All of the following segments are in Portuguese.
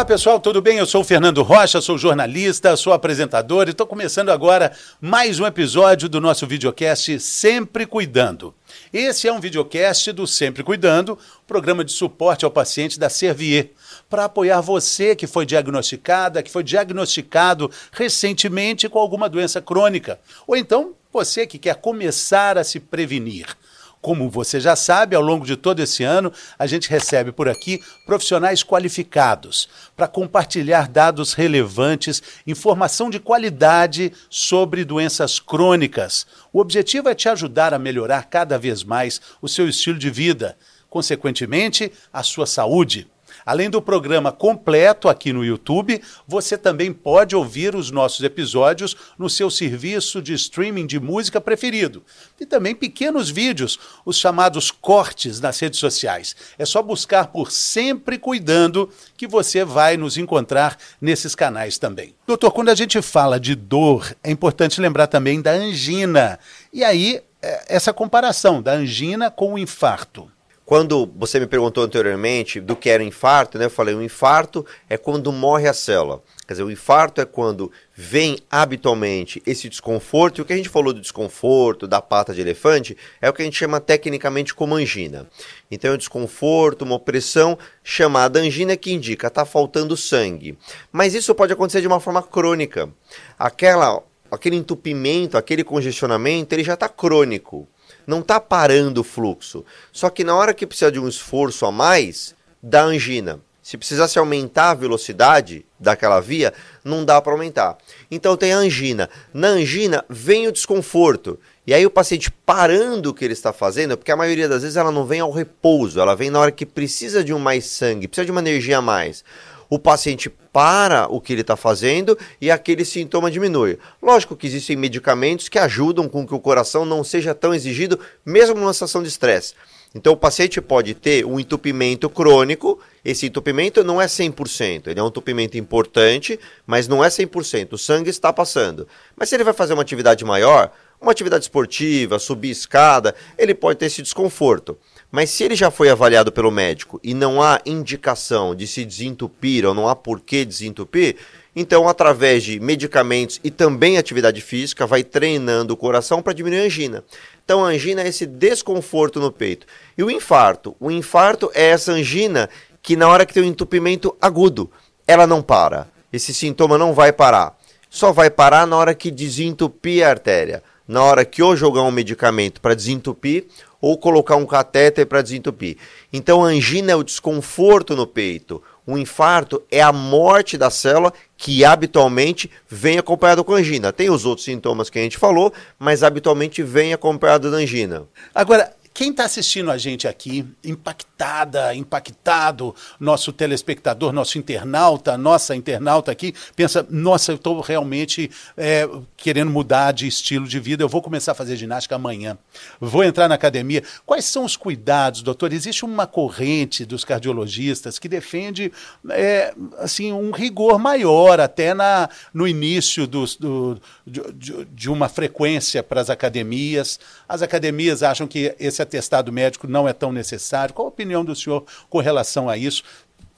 Olá pessoal, tudo bem? Eu sou o Fernando Rocha, sou jornalista, sou apresentador e estou começando agora mais um episódio do nosso videocast Sempre Cuidando. Esse é um videocast do Sempre Cuidando, programa de suporte ao paciente da Servier, para apoiar você que foi diagnosticada, que foi diagnosticado recentemente com alguma doença crônica, ou então você que quer começar a se prevenir. Como você já sabe, ao longo de todo esse ano, a gente recebe por aqui profissionais qualificados para compartilhar dados relevantes, informação de qualidade sobre doenças crônicas. O objetivo é te ajudar a melhorar cada vez mais o seu estilo de vida, consequentemente, a sua saúde. Além do programa completo aqui no YouTube, você também pode ouvir os nossos episódios no seu serviço de streaming de música preferido. E também pequenos vídeos, os chamados cortes nas redes sociais. É só buscar por Sempre Cuidando que você vai nos encontrar nesses canais também. Doutor, quando a gente fala de dor, é importante lembrar também da angina. E aí, é, essa comparação da angina com o infarto. Quando você me perguntou anteriormente do que era infarto, né, eu falei: o infarto é quando morre a célula. Quer dizer, o infarto é quando vem habitualmente esse desconforto, e o que a gente falou do desconforto, da pata de elefante, é o que a gente chama tecnicamente como angina. Então, é um desconforto, uma opressão chamada angina que indica está faltando sangue. Mas isso pode acontecer de uma forma crônica. Aquela, aquele entupimento, aquele congestionamento, ele já está crônico não está parando o fluxo. Só que na hora que precisa de um esforço a mais, dá angina. Se precisasse aumentar a velocidade daquela via, não dá para aumentar. Então tem a angina. Na angina vem o desconforto. E aí o paciente parando o que ele está fazendo, porque a maioria das vezes ela não vem ao repouso, ela vem na hora que precisa de um mais sangue, precisa de uma energia a mais o paciente para o que ele está fazendo e aquele sintoma diminui. Lógico que existem medicamentos que ajudam com que o coração não seja tão exigido, mesmo numa situação de estresse. Então o paciente pode ter um entupimento crônico, esse entupimento não é 100%, ele é um entupimento importante, mas não é 100%, o sangue está passando. Mas se ele vai fazer uma atividade maior, uma atividade esportiva, subir escada, ele pode ter esse desconforto. Mas se ele já foi avaliado pelo médico e não há indicação de se desentupir ou não há por que desentupir, então, através de medicamentos e também atividade física, vai treinando o coração para diminuir a angina. Então, a angina é esse desconforto no peito. E o infarto? O infarto é essa angina que, na hora que tem um entupimento agudo, ela não para. Esse sintoma não vai parar. Só vai parar na hora que desentupir a artéria. Na hora que ou jogar um medicamento para desentupir ou colocar um catéter para desentupir. Então, a angina é o desconforto no peito. O infarto é a morte da célula que habitualmente vem acompanhado com angina. Tem os outros sintomas que a gente falou, mas habitualmente vem acompanhado da angina. Agora, quem está assistindo a gente aqui, impactada, impactado, nosso telespectador, nosso internauta, nossa internauta aqui, pensa: nossa, eu estou realmente é, querendo mudar de estilo de vida, eu vou começar a fazer ginástica amanhã, vou entrar na academia. Quais são os cuidados, doutor? Existe uma corrente dos cardiologistas que defende é, assim um rigor maior até na, no início do, do de, de uma frequência para as academias. As academias acham que esse atestado médico não é tão necessário. Qual a opinião do senhor com relação a isso?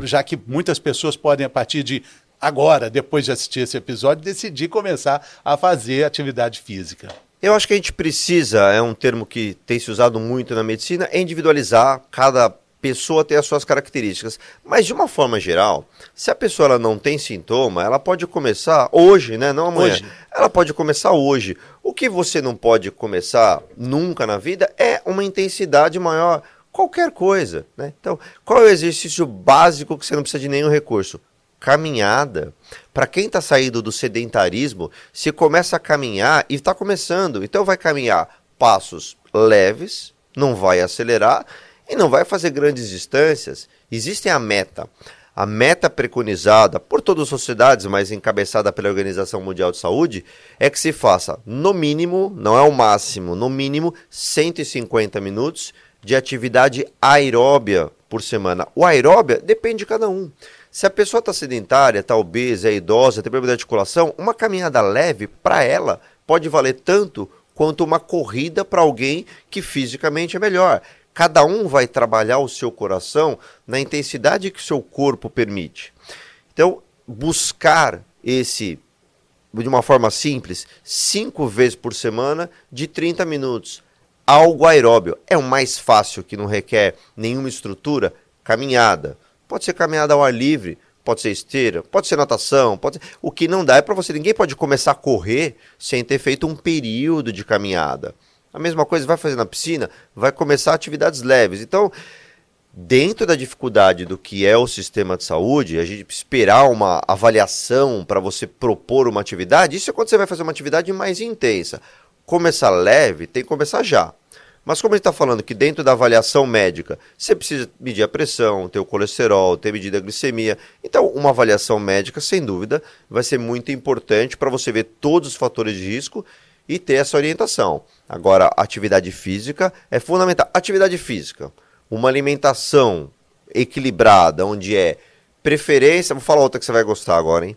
Já que muitas pessoas podem, a partir de agora, depois de assistir esse episódio, decidir começar a fazer atividade física. Eu acho que a gente precisa, é um termo que tem se usado muito na medicina, é individualizar cada pessoa tem as suas características. Mas de uma forma geral, se a pessoa ela não tem sintoma, ela pode começar hoje, né? Não amanhã. Hoje. Ela pode começar hoje. Que você não pode começar nunca na vida é uma intensidade maior. Qualquer coisa, né? Então, qual é o exercício básico que você não precisa de nenhum recurso? Caminhada. Para quem está saindo do sedentarismo, se começa a caminhar e está começando, então vai caminhar passos leves, não vai acelerar e não vai fazer grandes distâncias. Existe a meta. A meta preconizada por todas as sociedades, mas encabeçada pela Organização Mundial de Saúde, é que se faça, no mínimo, não é o máximo, no mínimo 150 minutos de atividade aeróbia por semana. O aeróbia depende de cada um. Se a pessoa está sedentária, está obesa, é idosa, tem problema de articulação, uma caminhada leve para ela pode valer tanto quanto uma corrida para alguém que fisicamente é melhor. Cada um vai trabalhar o seu coração na intensidade que o seu corpo permite. Então, buscar esse, de uma forma simples, cinco vezes por semana, de 30 minutos. Algo aeróbio. É o mais fácil, que não requer nenhuma estrutura, caminhada. Pode ser caminhada ao ar livre, pode ser esteira, pode ser natação, pode ser... o que não dá é para você, ninguém pode começar a correr sem ter feito um período de caminhada. A mesma coisa vai fazer na piscina, vai começar atividades leves. Então, dentro da dificuldade do que é o sistema de saúde, a gente esperar uma avaliação para você propor uma atividade, isso é quando você vai fazer uma atividade mais intensa. Começar leve, tem que começar já. Mas como a gente está falando que dentro da avaliação médica você precisa medir a pressão, ter o colesterol, ter medida a glicemia, então uma avaliação médica, sem dúvida, vai ser muito importante para você ver todos os fatores de risco e ter essa orientação. Agora, atividade física é fundamental. Atividade física, uma alimentação equilibrada, onde é preferência, vou falar outra que você vai gostar agora, hein?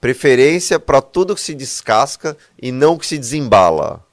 Preferência para tudo que se descasca e não que se desembala.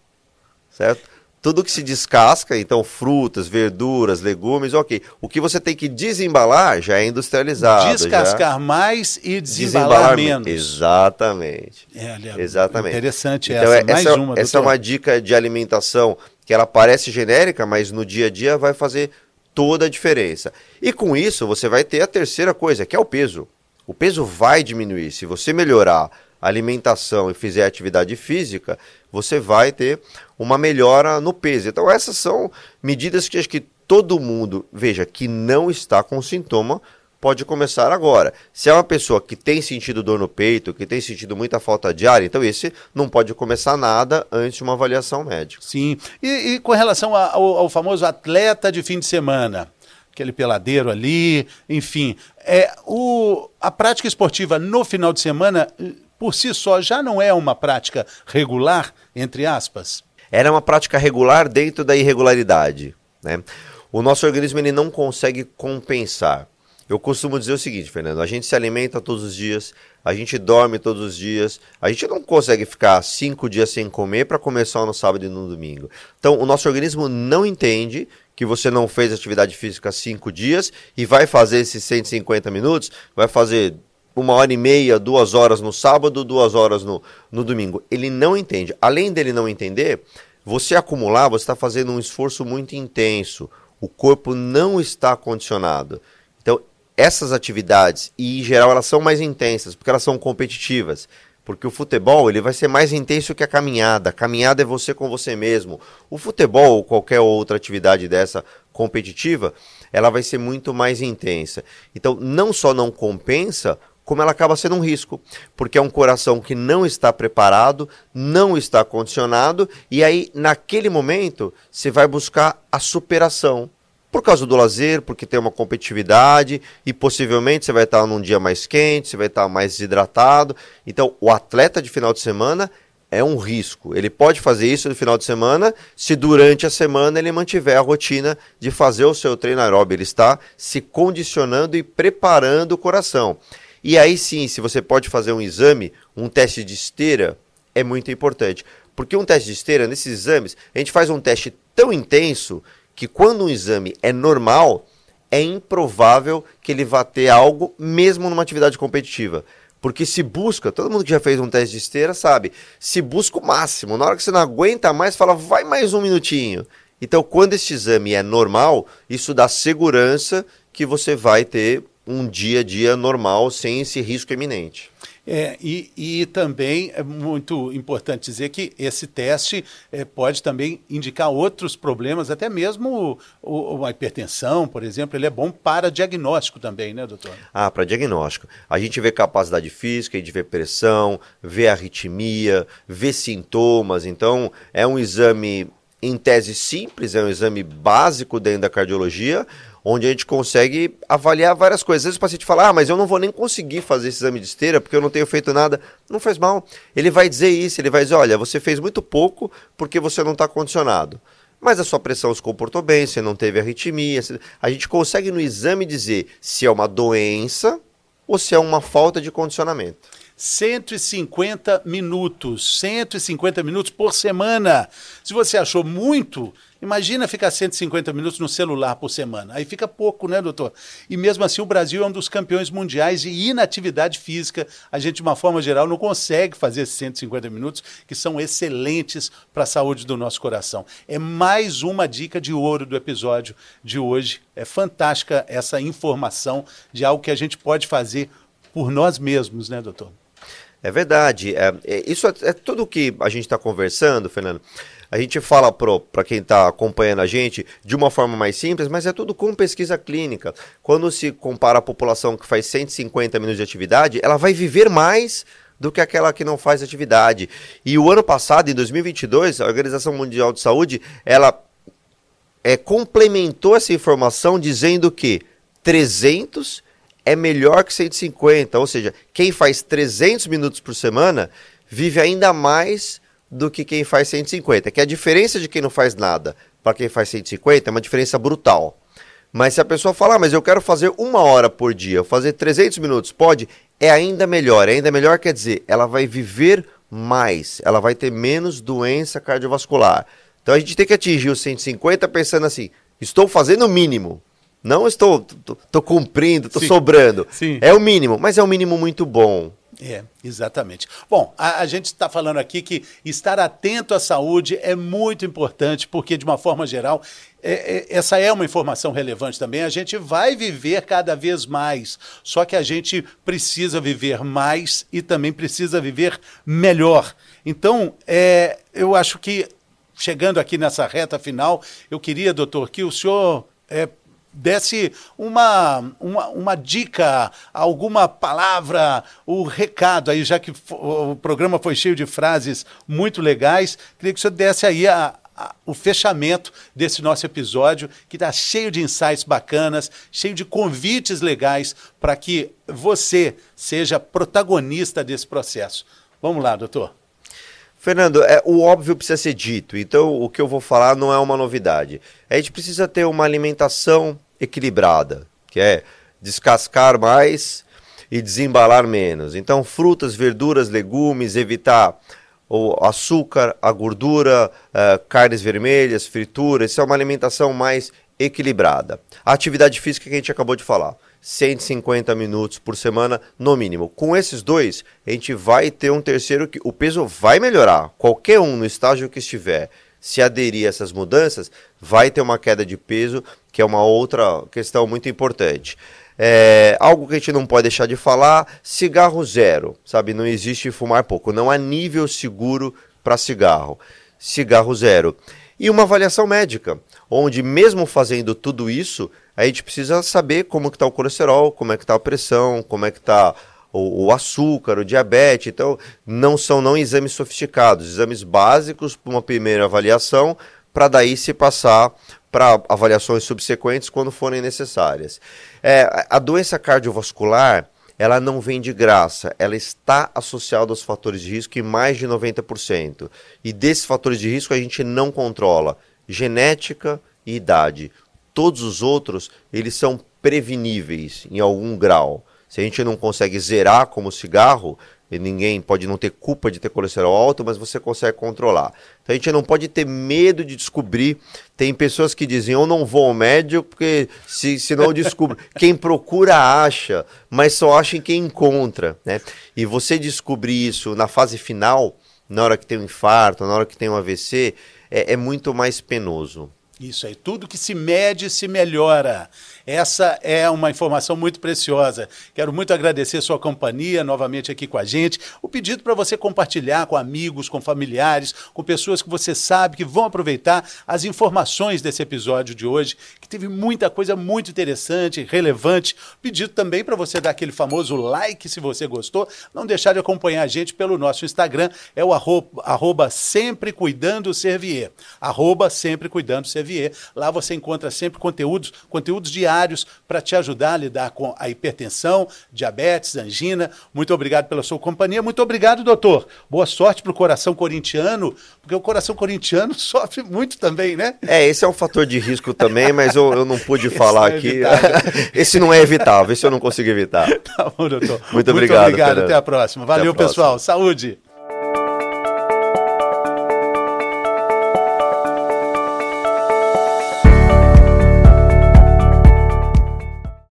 Certo? Tudo que se descasca, então frutas, verduras, legumes, ok. O que você tem que desembalar já é industrializado. Descascar já... mais e desembalar, desembalar menos. Exatamente. É, Exatamente. Interessante então, essa. É, mais essa, uma, essa é uma dica de alimentação que ela parece genérica, mas no dia a dia vai fazer toda a diferença. E com isso você vai ter a terceira coisa, que é o peso. O peso vai diminuir. Se você melhorar alimentação e fizer atividade física, você vai ter uma melhora no peso. Então, essas são medidas que acho que todo mundo, veja, que não está com sintoma, pode começar agora. Se é uma pessoa que tem sentido dor no peito, que tem sentido muita falta de ar, então esse não pode começar nada antes de uma avaliação médica. Sim. E, e com relação ao, ao famoso atleta de fim de semana? aquele peladeiro ali, enfim. É, o, a prática esportiva no final de semana por si só já não é uma prática regular, entre aspas? Era uma prática regular dentro da irregularidade. Né? O nosso organismo ele não consegue compensar. Eu costumo dizer o seguinte, Fernando: a gente se alimenta todos os dias, a gente dorme todos os dias, a gente não consegue ficar cinco dias sem comer para começar no sábado e no domingo. Então, o nosso organismo não entende que você não fez atividade física cinco dias e vai fazer esses 150 minutos, vai fazer uma hora e meia, duas horas no sábado, duas horas no, no domingo. Ele não entende. Além dele não entender, você acumular, você está fazendo um esforço muito intenso. O corpo não está condicionado. Então, essas atividades, e em geral elas são mais intensas, porque elas são competitivas. Porque o futebol ele vai ser mais intenso que a caminhada. A caminhada é você com você mesmo. O futebol ou qualquer outra atividade dessa competitiva, ela vai ser muito mais intensa. Então, não só não compensa, como ela acaba sendo um risco, porque é um coração que não está preparado, não está condicionado, e aí, naquele momento, você vai buscar a superação. Por causa do lazer, porque tem uma competitividade e possivelmente você vai estar num dia mais quente, você vai estar mais desidratado. Então, o atleta de final de semana é um risco. Ele pode fazer isso no final de semana se durante a semana ele mantiver a rotina de fazer o seu treino aeróbio. Ele está se condicionando e preparando o coração. E aí sim, se você pode fazer um exame, um teste de esteira, é muito importante. Porque um teste de esteira, nesses exames, a gente faz um teste tão intenso que quando um exame é normal, é improvável que ele vá ter algo mesmo numa atividade competitiva. Porque se busca, todo mundo que já fez um teste de esteira sabe, se busca o máximo. Na hora que você não aguenta mais, fala, vai mais um minutinho. Então, quando esse exame é normal, isso dá segurança que você vai ter um dia a dia normal sem esse risco eminente. É, e, e também é muito importante dizer que esse teste é, pode também indicar outros problemas, até mesmo o, o, a hipertensão, por exemplo, ele é bom para diagnóstico também, né, doutor? Ah, para diagnóstico. A gente vê capacidade física, a gente vê pressão, vê arritmia, vê sintomas, então é um exame em tese simples, é um exame básico dentro da cardiologia, onde a gente consegue avaliar várias coisas. Às vezes o paciente fala, ah, mas eu não vou nem conseguir fazer esse exame de esteira porque eu não tenho feito nada. Não faz mal. Ele vai dizer isso, ele vai dizer, olha, você fez muito pouco porque você não está condicionado. Mas a sua pressão se comportou bem, você não teve arritmia. A gente consegue no exame dizer se é uma doença ou se é uma falta de condicionamento. 150 minutos. 150 minutos por semana. Se você achou muito, Imagina ficar 150 minutos no celular por semana. Aí fica pouco, né, doutor? E mesmo assim, o Brasil é um dos campeões mundiais de inatividade física. A gente, de uma forma geral, não consegue fazer esses 150 minutos, que são excelentes para a saúde do nosso coração. É mais uma dica de ouro do episódio de hoje. É fantástica essa informação de algo que a gente pode fazer por nós mesmos, né, doutor? É verdade. É, é isso é, é tudo que a gente está conversando, Fernando a gente fala para quem está acompanhando a gente de uma forma mais simples, mas é tudo com pesquisa clínica. Quando se compara a população que faz 150 minutos de atividade, ela vai viver mais do que aquela que não faz atividade. E o ano passado, em 2022, a Organização Mundial de Saúde, ela é, complementou essa informação dizendo que 300 é melhor que 150, ou seja, quem faz 300 minutos por semana vive ainda mais do que quem faz 150. Que a diferença de quem não faz nada para quem faz 150 é uma diferença brutal. Mas se a pessoa falar, ah, mas eu quero fazer uma hora por dia, fazer 300 minutos, pode? É ainda melhor. É ainda melhor quer dizer, ela vai viver mais, ela vai ter menos doença cardiovascular. Então a gente tem que atingir os 150 pensando assim, estou fazendo o mínimo. Não estou, estou cumprindo, estou sobrando. Sim. É o mínimo, mas é um mínimo muito bom. É, exatamente. Bom, a, a gente está falando aqui que estar atento à saúde é muito importante, porque, de uma forma geral, é, é, essa é uma informação relevante também. A gente vai viver cada vez mais, só que a gente precisa viver mais e também precisa viver melhor. Então, é, eu acho que, chegando aqui nessa reta final, eu queria, doutor, que o senhor é, desse uma, uma, uma dica, alguma palavra, o recado aí, já que o programa foi cheio de frases muito legais, queria que o senhor desse aí a, a, o fechamento desse nosso episódio, que está cheio de insights bacanas, cheio de convites legais para que você seja protagonista desse processo. Vamos lá, doutor. Fernando, é, o óbvio precisa ser dito, então o que eu vou falar não é uma novidade. A gente precisa ter uma alimentação equilibrada, que é descascar mais e desembalar menos. Então, frutas, verduras, legumes, evitar o açúcar, a gordura, uh, carnes vermelhas, frituras. Isso é uma alimentação mais equilibrada. A atividade física que a gente acabou de falar. 150 minutos por semana, no mínimo. Com esses dois, a gente vai ter um terceiro que o peso vai melhorar. Qualquer um no estágio que estiver se aderir a essas mudanças, vai ter uma queda de peso, que é uma outra questão muito importante. É, algo que a gente não pode deixar de falar, cigarro zero, sabe? Não existe fumar pouco, não há nível seguro para cigarro. Cigarro zero. E uma avaliação médica, onde mesmo fazendo tudo isso, a gente precisa saber como que está o colesterol, como é que está a pressão, como é que está o, açúcar, o diabetes. Então, não são não exames sofisticados, exames básicos para uma primeira avaliação, para daí se passar para avaliações subsequentes quando forem necessárias. É, a doença cardiovascular ela não vem de graça, ela está associada aos fatores de risco em mais de 90%. E desses fatores de risco a gente não controla genética e idade. Todos os outros, eles são preveníveis em algum grau. Se a gente não consegue zerar como cigarro, ninguém pode não ter culpa de ter colesterol alto, mas você consegue controlar. Então a gente não pode ter medo de descobrir. Tem pessoas que dizem, eu não vou ao médico porque se, se não eu descubro. quem procura acha, mas só acha em quem encontra. Né? E você descobrir isso na fase final, na hora que tem um infarto, na hora que tem um AVC, é, é muito mais penoso. Isso aí, tudo que se mede se melhora. Essa é uma informação muito preciosa. Quero muito agradecer sua companhia novamente aqui com a gente. O pedido para você compartilhar com amigos, com familiares, com pessoas que você sabe que vão aproveitar as informações desse episódio de hoje, que teve muita coisa muito interessante, relevante. Pedido também para você dar aquele famoso like se você gostou. Não deixar de acompanhar a gente pelo nosso Instagram, é o arroba, arroba sempre cuidando Servier. Arroba sempre cuidando Servier. Lá você encontra sempre conteúdos, conteúdos diários para te ajudar a lidar com a hipertensão, diabetes, angina. Muito obrigado pela sua companhia. Muito obrigado, doutor. Boa sorte para o coração corintiano, porque o coração corintiano sofre muito também, né? É, esse é um fator de risco também, mas eu, eu não pude falar é aqui. esse não é evitável, esse eu não consigo evitar. Tá bom, doutor. Muito, Muito obrigado. obrigado. Até a próxima. Valeu, a próxima. pessoal. Saúde.